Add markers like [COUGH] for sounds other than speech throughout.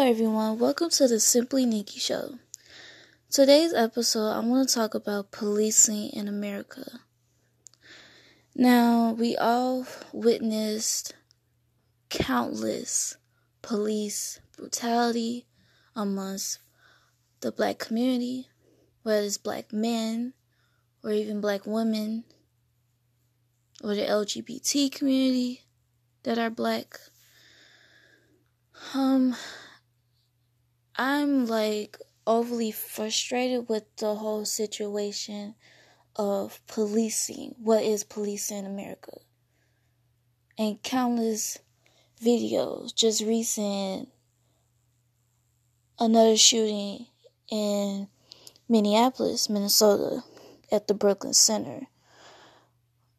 Hello, everyone. Welcome to the Simply Nikki Show. Today's episode, I want to talk about policing in America. Now, we all witnessed countless police brutality amongst the black community, whether it's black men or even black women or the LGBT community that are black. Um, I'm like overly frustrated with the whole situation of policing. What is policing in America? And countless videos. Just recent, another shooting in Minneapolis, Minnesota, at the Brooklyn Center.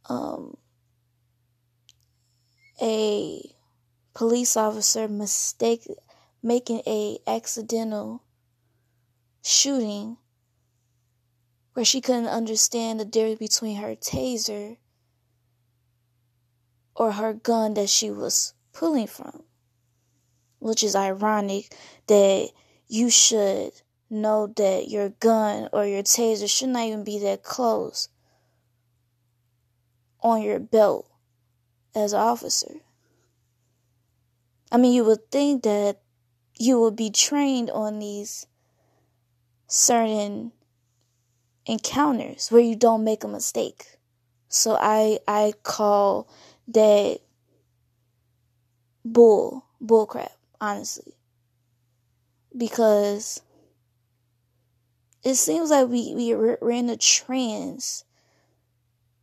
Um, a police officer mistake making a accidental shooting where she couldn't understand the difference between her taser or her gun that she was pulling from. Which is ironic that you should know that your gun or your taser should not even be that close on your belt as an officer. I mean, you would think that you will be trained on these certain encounters where you don't make a mistake. So I I call that bull bull crap, honestly. Because it seems like we, we in a trance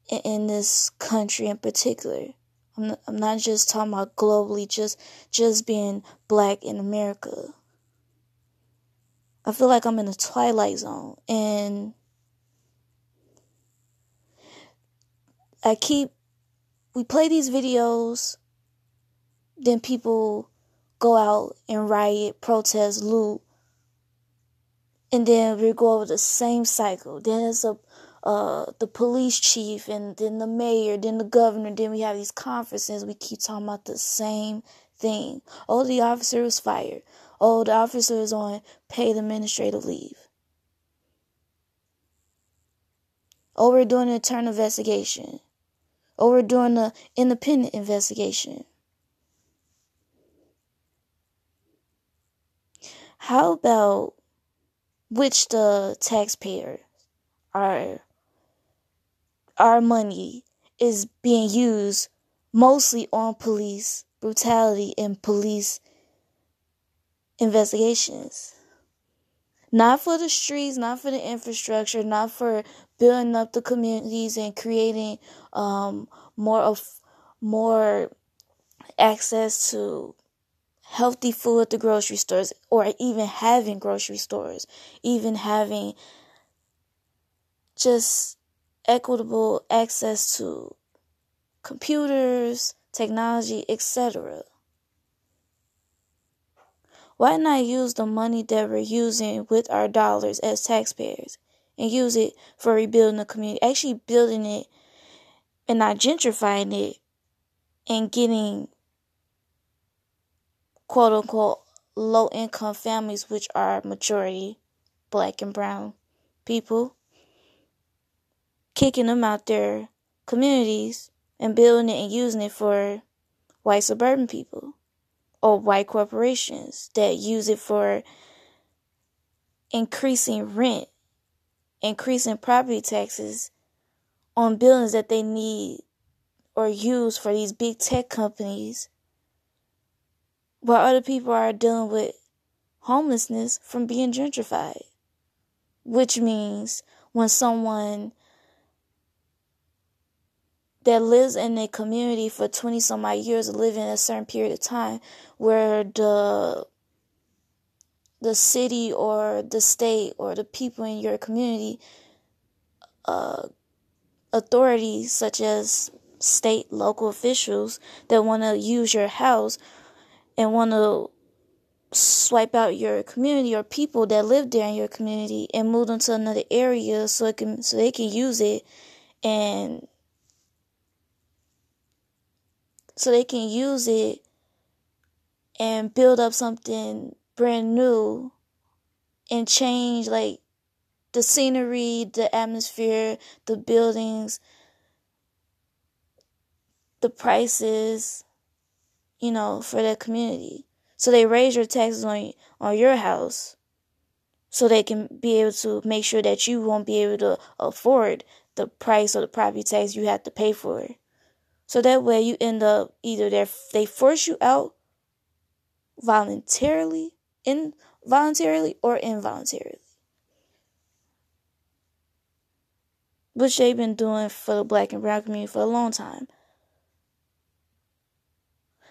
in, in this country in particular I'm not, I'm not just talking about globally, just just being black in America. I feel like I'm in a twilight zone and I keep we play these videos then people go out and riot, protest, loot and then we go over the same cycle. Then it's a uh, the police chief and then the mayor, then the governor, then we have these conferences. We keep talking about the same thing. Oh, the officer was fired. Oh, the officer is on paid administrative leave. Oh, we're doing an internal investigation. Oh, we're doing an independent investigation. How about which the taxpayers are our money is being used mostly on police brutality and police investigations. Not for the streets, not for the infrastructure, not for building up the communities and creating um, more of more access to healthy food at the grocery stores or even having grocery stores, even having just equitable access to computers, technology, etc. Why not use the money that we're using with our dollars as taxpayers and use it for rebuilding the community, actually building it and not gentrifying it and getting quote unquote low income families, which are majority black and brown people, kicking them out their communities and building it and using it for white suburban people or white corporations that use it for increasing rent, increasing property taxes on buildings that they need or use for these big tech companies while other people are dealing with homelessness from being gentrified. Which means when someone that lives in a community for 20 some odd years living a certain period of time where the the city or the state or the people in your community uh, authorities such as state local officials that want to use your house and want to swipe out your community or people that live there in your community and move them to another area so it can so they can use it and so they can use it and build up something brand new and change like the scenery, the atmosphere, the buildings, the prices, you know, for the community. So they raise your taxes on on your house so they can be able to make sure that you won't be able to afford the price or the property tax you have to pay for it. So that way you end up either they they force you out voluntarily, involuntarily or involuntarily. Which they've been doing for the black and brown community for a long time.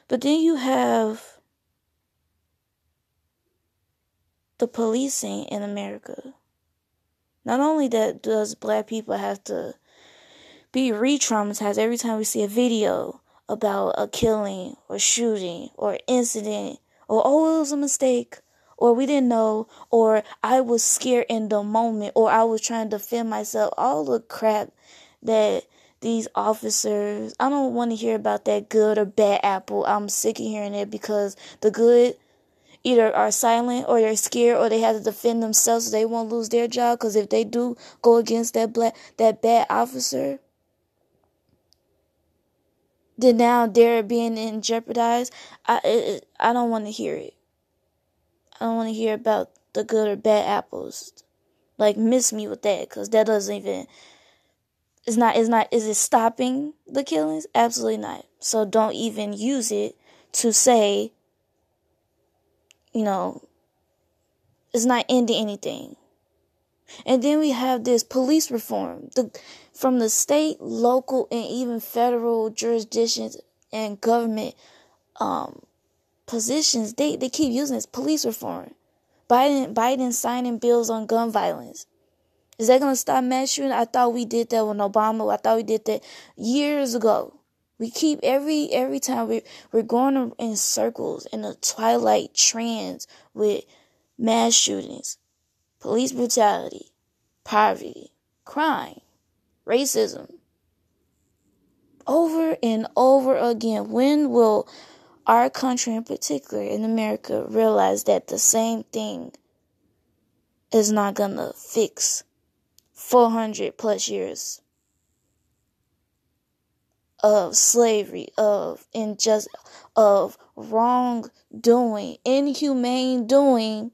But then you have the policing in America. Not only that does black people have to be re-traumatized every time we see a video about a killing or shooting or incident or oh it was a mistake or we didn't know or I was scared in the moment or I was trying to defend myself all the crap that these officers I don't want to hear about that good or bad apple. I'm sick of hearing it because the good either are silent or they're scared or they have to defend themselves so they won't lose their job because if they do go against that black that bad officer then now they're being in jeopardized i it, i don't want to hear it i don't want to hear about the good or bad apples like miss me with that because that doesn't even it's not it's not is it stopping the killings absolutely not so don't even use it to say you know, it's not ending anything. And then we have this police reform. The from the state, local, and even federal jurisdictions and government um, positions, they, they keep using this police reform. Biden Biden signing bills on gun violence. Is that gonna stop mass shooting? I thought we did that with Obama. I thought we did that years ago. We keep every every time we we're going in circles in a twilight trance with mass shootings, police brutality, poverty, crime, racism. Over and over again, when will our country in particular in America realize that the same thing is not gonna fix 400 plus years of slavery, of injustice, of wrongdoing, inhumane doing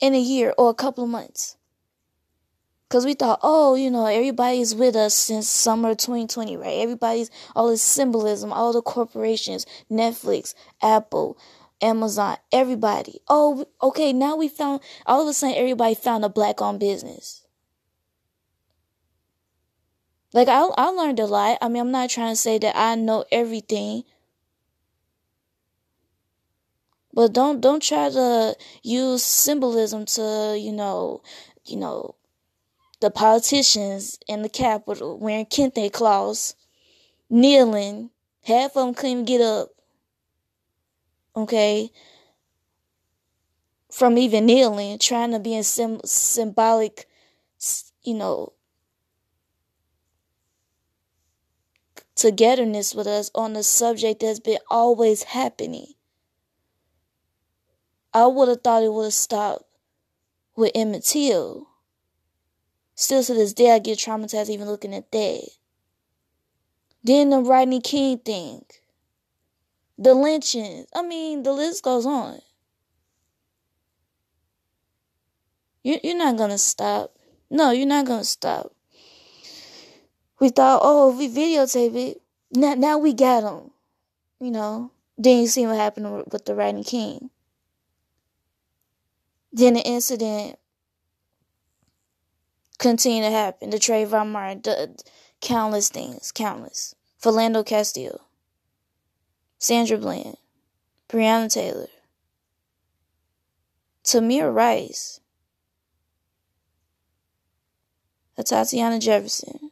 in a year or a couple of months. Because we thought, oh, you know, everybody's with us since summer 2020, right? Everybody's, all this symbolism, all the corporations, Netflix, Apple, Amazon, everybody. Oh, okay, now we found, all of a sudden, everybody found a black owned business. Like I I learned a lot. I mean, I'm not trying to say that I know everything. But don't don't try to use symbolism to, you know, you know, the politicians in the Capitol wearing kente cloths, kneeling. Half of them couldn't get up. Okay. From even kneeling, trying to be in sim- symbolic, you know, togetherness with us on the subject that's been always happening. I would have thought it would have stopped with Emmett Till. Still to this day, I get traumatized even looking at that. Then the Rodney King thing. The lynchings. I mean, the list goes on. You're not gonna stop. No, you're not gonna stop. We thought, oh, if we videotape it, now, now we got him. You know, then you see what happened with the Rodney King. Then the incident continued to happen. The Trayvon Martin, the, countless things, countless. Philando Castillo, Sandra Bland, Breonna Taylor, Tamir Rice, Tatiana Jefferson,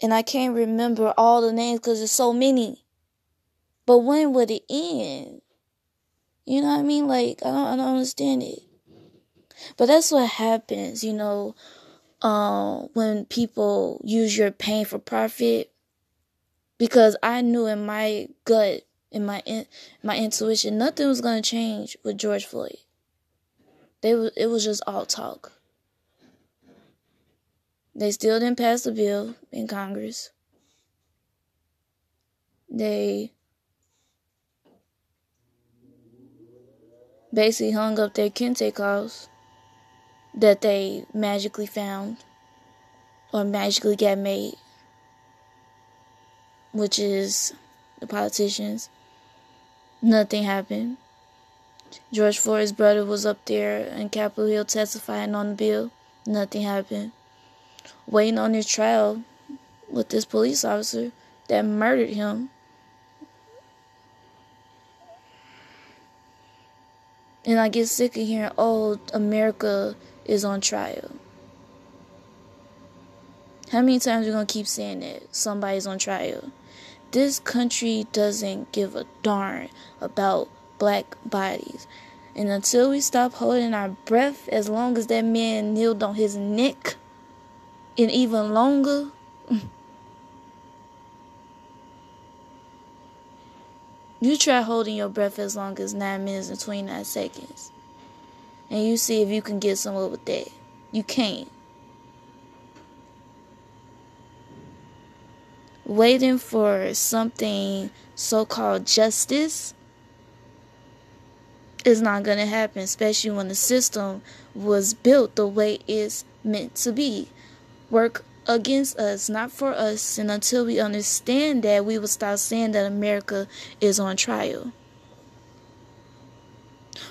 and I can't remember all the names because there's so many. But when would it end? You know what I mean? Like I don't I don't understand it. But that's what happens, you know, uh, when people use your pain for profit. Because I knew in my gut in my in, my intuition, nothing was gonna change with George Floyd. They it was just all talk. They still didn't pass the bill in Congress. They basically hung up their kente cloths that they magically found or magically got made, which is the politicians. Nothing happened. George Floyd's brother was up there in Capitol Hill testifying on the bill. Nothing happened. Waiting on his trial with this police officer that murdered him. And I get sick of hearing, oh, America is on trial. How many times are we gonna keep saying that somebody's on trial? This country doesn't give a darn about black bodies. And until we stop holding our breath, as long as that man kneeled on his neck, and even longer, [LAUGHS] you try holding your breath as long as 9 minutes and 29 seconds. And you see if you can get somewhere with that. You can't. Waiting for something so called justice is not going to happen, especially when the system was built the way it's meant to be. Work against us, not for us. And until we understand that, we will stop saying that America is on trial.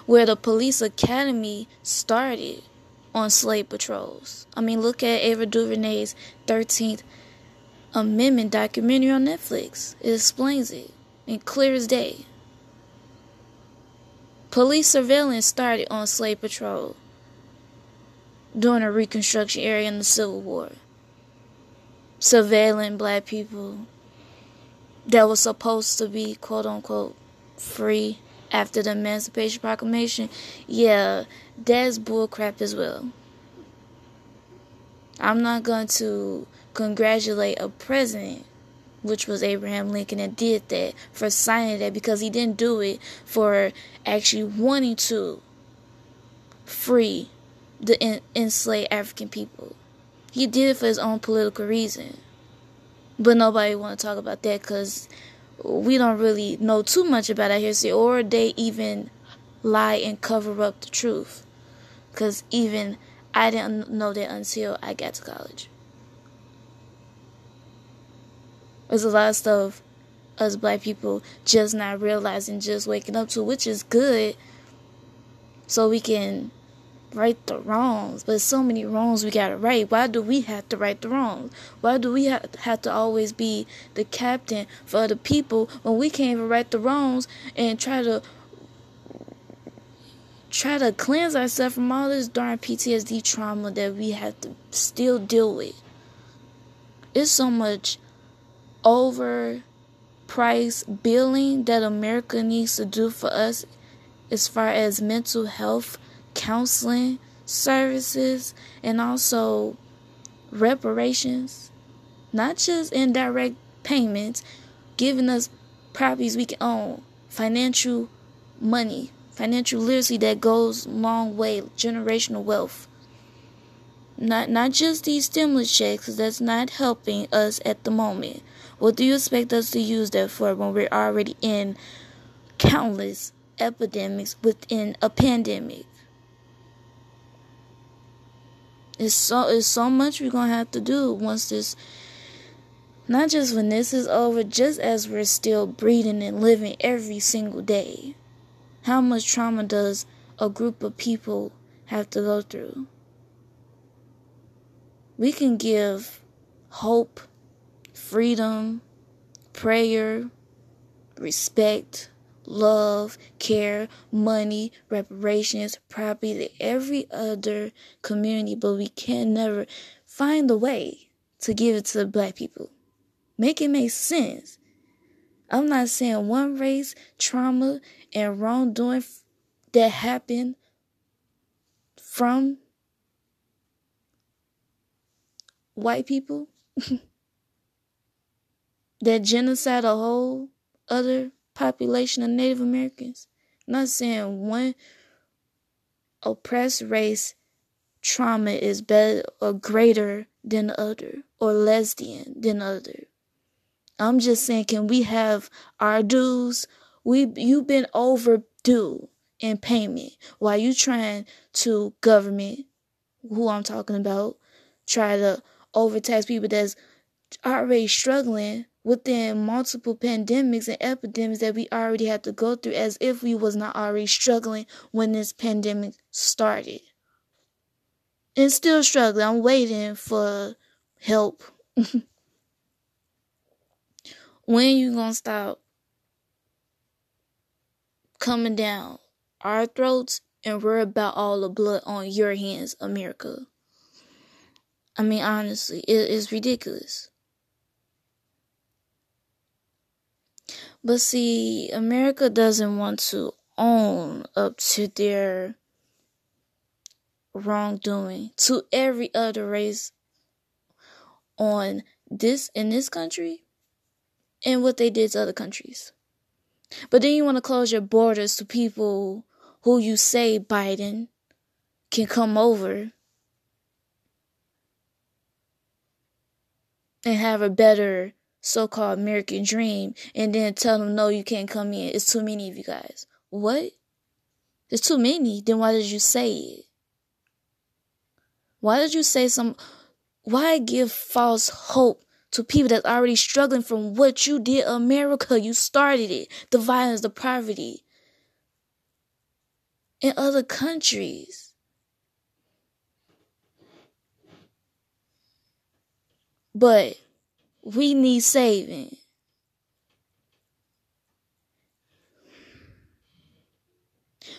Where the police academy started on slave patrols. I mean, look at Ava DuVernay's 13th Amendment documentary on Netflix. It explains it in clear as day. Police surveillance started on slave patrol during the Reconstruction era in the Civil War. Surveilling black people that was supposed to be quote unquote free after the Emancipation Proclamation. Yeah, that's bullcrap as well. I'm not going to congratulate a president which was Abraham Lincoln, and did that for signing that because he didn't do it for actually wanting to free the enslaved African people. He did it for his own political reason. But nobody want to talk about that because we don't really know too much about our history, or they even lie and cover up the truth. Because even I didn't know that until I got to college. There's a lot of stuff us black people just not realizing, just waking up to, which is good. So we can right the wrongs. But so many wrongs we gotta right. Why do we have to right the wrongs? Why do we have, have to always be the captain for the people when we can't even right the wrongs and try to try to cleanse ourselves from all this darn PTSD trauma that we have to still deal with? It's so much over price billing that America needs to do for us as far as mental health counseling services and also reparations, not just indirect payments, giving us properties we can own, financial money, financial literacy that goes long way, generational wealth. Not not just these stimulus checks, that's not helping us at the moment. What do you expect us to use that for when we're already in countless epidemics within a pandemic? It's so it's so much we're gonna have to do once this not just when this is over, just as we're still breathing and living every single day. How much trauma does a group of people have to go through? We can give hope freedom, prayer, respect, love, care, money, reparations, property to every other community, but we can never find a way to give it to the black people. Make it make sense. I'm not saying one race trauma and wrongdoing that happened from white people [LAUGHS] that genocide a whole other population of Native Americans. I'm not saying one oppressed race trauma is better or greater than the other or less than than the other. I'm just saying, can we have our dues? We you've been overdue in payment while you trying to government, who I'm talking about, try to overtax people that's already struggling within multiple pandemics and epidemics that we already had to go through as if we was not already struggling when this pandemic started. And still struggling. I'm waiting for help. [LAUGHS] when you gonna stop coming down our throats and worry about all the blood on your hands, America? I mean, honestly, it is ridiculous. But see, America doesn't want to own up to their wrongdoing to every other race on this in this country and what they did to other countries. But then you want to close your borders to people who you say Biden can come over and have a better so-called American dream and then tell them no you can't come in. It's too many of you guys. What? There's too many. Then why did you say it? Why did you say some why give false hope to people that's already struggling from what you did America? You started it. The violence, the poverty. In other countries. But we need saving.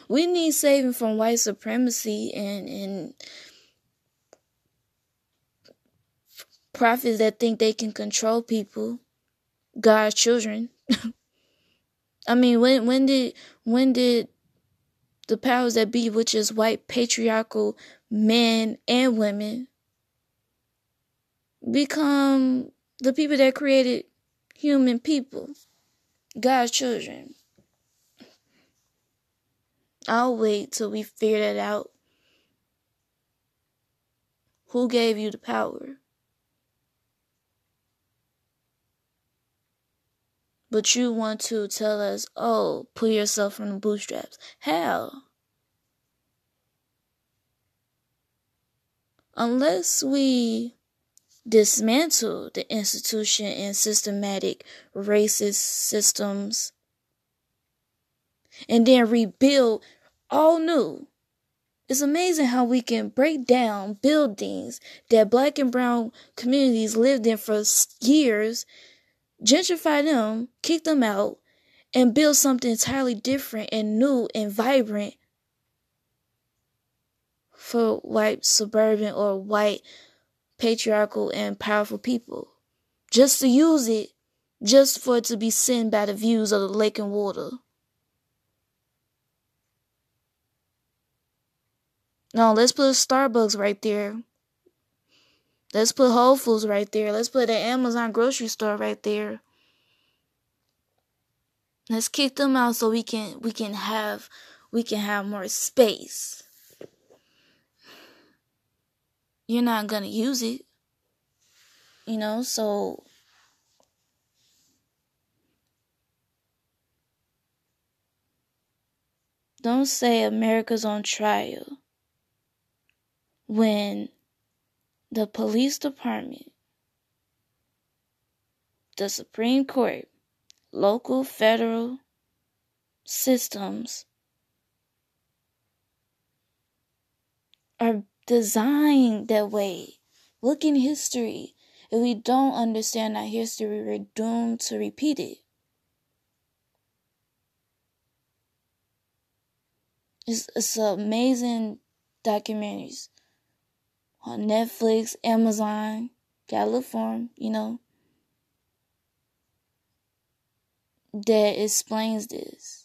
We need saving from white supremacy and, and prophets that think they can control people, God's children. [LAUGHS] I mean, when when did when did the powers that be, which is white patriarchal men and women, become the people that created human people, God's children. I'll wait till we figure that out. Who gave you the power? But you want to tell us, oh, pull yourself from the bootstraps. How? Unless we dismantle the institution and systematic racist systems and then rebuild all new. It's amazing how we can break down buildings that black and brown communities lived in for years, gentrify them, kick them out, and build something entirely different and new and vibrant for white suburban or white patriarchal and powerful people just to use it just for it to be seen by the views of the lake and water. No, let's put Starbucks right there. Let's put Whole Foods right there. Let's put the Amazon grocery store right there. Let's kick them out so we can we can have we can have more space. You're not going to use it. You know, so don't say America's on trial when the police department, the Supreme Court, local, federal systems are designed that way. Look in history. If we don't understand our history, we're doomed to repeat it. It's, it's amazing documentaries on Netflix, Amazon. Gotta you know. That explains this.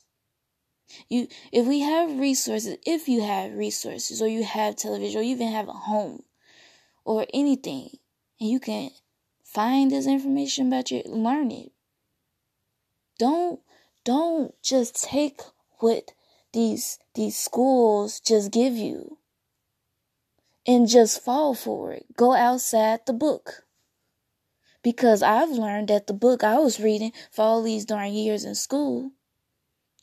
You, if we have resources, if you have resources, or you have television, or you even have a home, or anything, and you can find this information about your, learn it. Don't, don't just take what these these schools just give you and just fall for it. Go outside the book. Because I've learned that the book I was reading for all these darn years in school,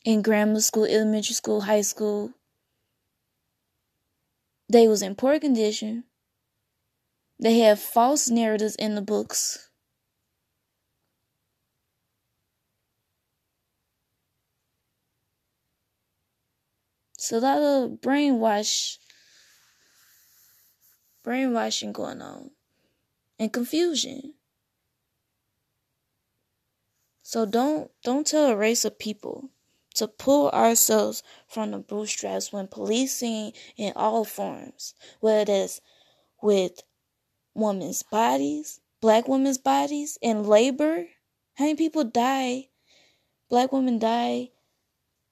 in grammar school, elementary school, high school, they was in poor condition. They have false narratives in the books. It's a lot of brainwash brainwashing going on and confusion. So don't don't tell a race of people to pull ourselves from the bootstraps when policing in all forms, whether it's with women's bodies, black women's bodies, in labor. How many people die? Black women die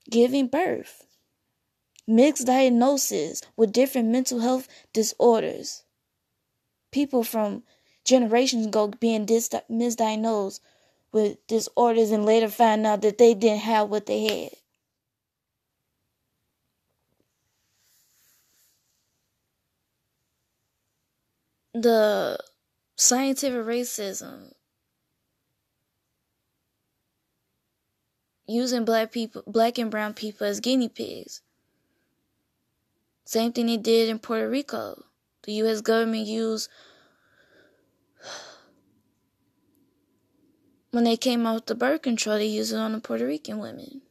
giving birth mixed diagnosis with different mental health disorders. People from generations ago being misdiagnosed with disorders and later find out that they didn't have what they had. The scientific racism using black people black and brown people as guinea pigs same thing they did in Puerto Rico. The U.S. government used when they came out with the birth control, they used it on the Puerto Rican women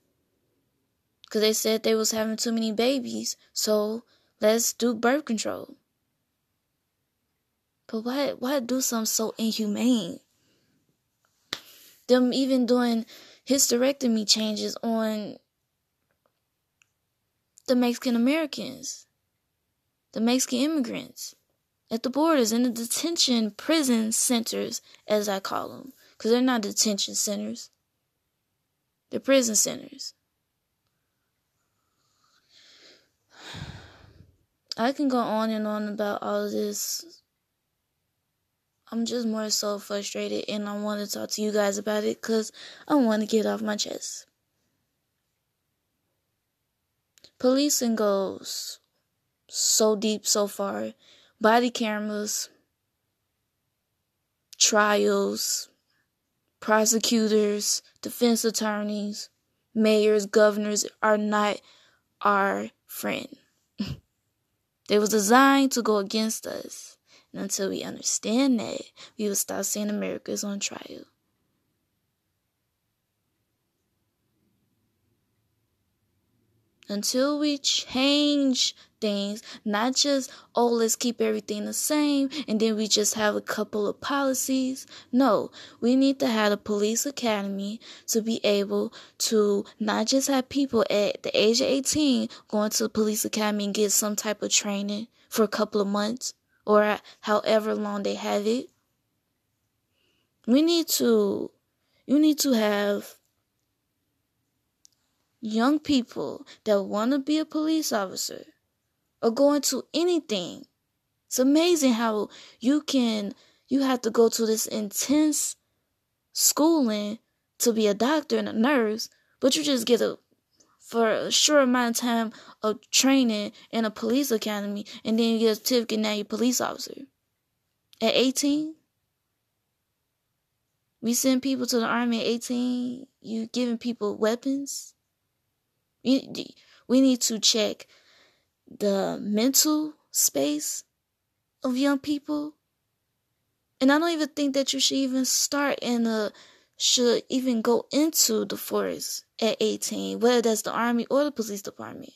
because they said they was having too many babies. So let's do birth control. But why why do something so inhumane? Them even doing hysterectomy changes on the Mexican Americans, the Mexican immigrants at the borders in the detention prison centers, as I call them, because they're not detention centers, they're prison centers. I can go on and on about all of this. I'm just more so frustrated, and I want to talk to you guys about it because I want to get off my chest. Policing goes so deep so far. Body cameras, trials, prosecutors, defense attorneys, mayors, governors are not our friend. [LAUGHS] they was designed to go against us. And until we understand that, we will stop seeing America's on trial. Until we change things, not just, oh, let's keep everything the same and then we just have a couple of policies. No, we need to have a police academy to be able to not just have people at the age of 18 going to the police academy and get some type of training for a couple of months or however long they have it. We need to, you need to have young people that want to be a police officer or go into anything. It's amazing how you can you have to go to this intense schooling to be a doctor and a nurse, but you just get a for a short amount of time of training in a police academy and then you get a certificate now you're a police officer. At 18, we send people to the army at 18, you giving people weapons, we, we need to check the mental space of young people. And I don't even think that you should even start in a should even go into the force at 18, whether that's the army or the police department.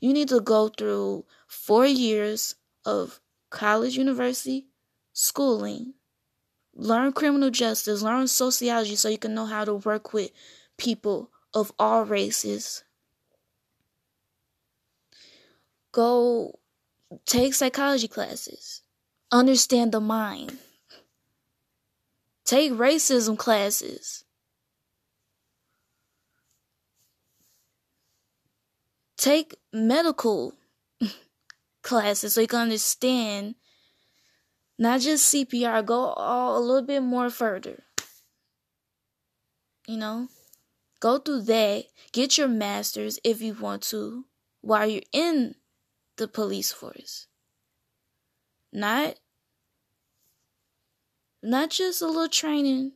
You need to go through four years of college, university, schooling, learn criminal justice, learn sociology so you can know how to work with people of all races. Go take psychology classes. Understand the mind. Take racism classes. Take medical [LAUGHS] classes so you can understand not just CPR, go all a little bit more further. You know? Go through that. Get your master's if you want to while you're in the police force. Not not just a little training,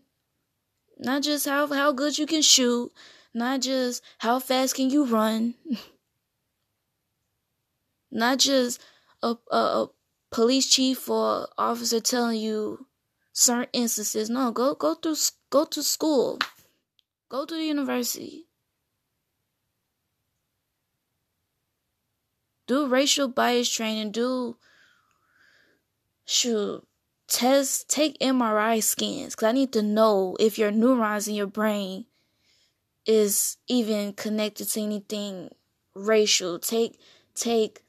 not just how how good you can shoot, not just how fast can you run, [LAUGHS] not just a, a, a police chief or officer telling you certain instances. No, go go through go to school, go to the university. Do racial bias training. Do shoot test take MRI scans because I need to know if your neurons in your brain is even connected to anything racial. Take take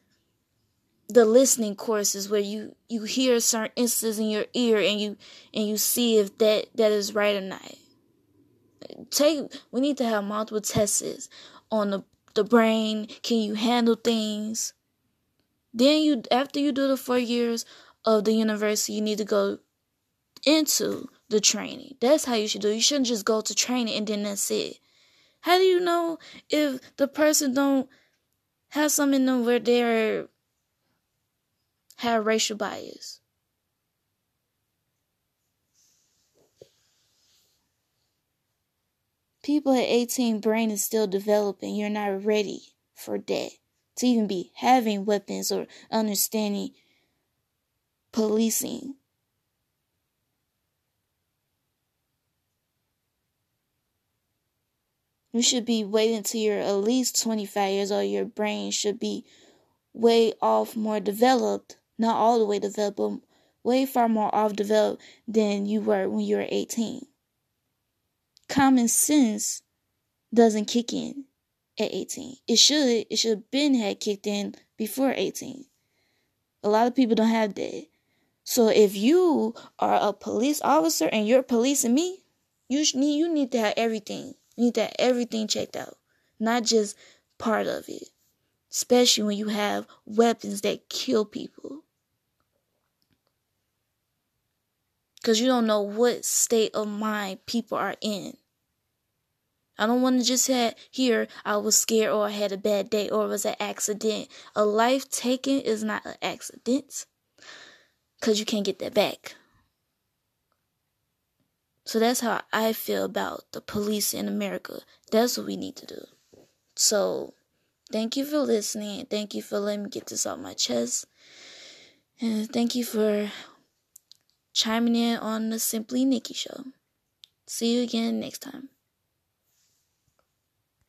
the listening courses where you you hear certain instances in your ear and you and you see if that that is right or not. Take we need to have multiple tests on the the brain. Can you handle things? Then you after you do the four years of the university, you need to go into the training. That's how you should do. It. You shouldn't just go to training and then that's it. How do you know if the person don't have something in them where they're have racial bias? People at 18 brain is still developing. You're not ready for that. To even be having weapons or understanding policing. You should be waiting until you're at least 25 years old. Your brain should be way off more developed. Not all the way developed, but way far more off developed than you were when you were 18. Common sense doesn't kick in at 18. It should. It should have been had kicked in before 18. A lot of people don't have that. So if you are a police officer and you're policing me, you need you need to have everything. You need to have everything checked out, not just part of it. Especially when you have weapons that kill people. Because you don't know what state of mind people are in. I don't want to just have here I was scared or I had a bad day or it was an accident. A life taken is not an accident because you can't get that back. So that's how I feel about the police in America. That's what we need to do. So thank you for listening. Thank you for letting me get this off my chest. And thank you for chiming in on the Simply Nikki show. See you again next time.